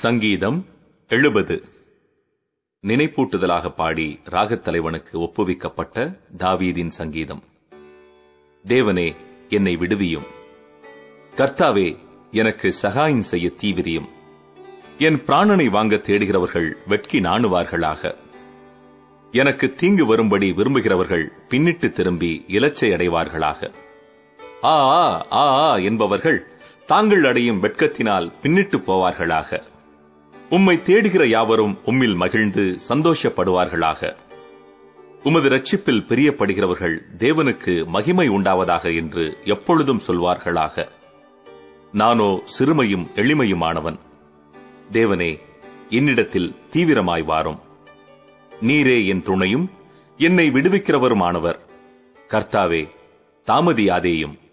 சங்கீதம் எழுபது நினைப்பூட்டுதலாக பாடி ராகத் தலைவனுக்கு ஒப்புவிக்கப்பட்ட தாவீதின் சங்கீதம் தேவனே என்னை விடுவியும் கர்த்தாவே எனக்கு சகாயம் செய்ய தீவிரியும் என் பிராணனை வாங்க தேடுகிறவர்கள் வெட்கி நாணுவார்களாக எனக்கு தீங்கு வரும்படி விரும்புகிறவர்கள் பின்னிட்டு திரும்பி இலச்சை அடைவார்களாக ஆ ஆ, ஆ ஆ என்பவர்கள் தாங்கள் அடையும் வெட்கத்தினால் பின்னிட்டு போவார்களாக உம்மை தேடுகிற யாவரும் உம்மில் மகிழ்ந்து சந்தோஷப்படுவார்களாக. உமது ரட்சிப்பில் பிரியப்படுகிறவர்கள் தேவனுக்கு மகிமை உண்டாவதாக என்று எப்பொழுதும் சொல்வார்களாக. நானோ சிறுமையும் எளிமையுமானவன். தேவனே என்னிடத்தில் தீவிரமாய் வாரும். நீரே என் துணையும் என்னை விடுவிக்கிறவருமானவர். கர்த்தாவே தாமதியாதேயும்.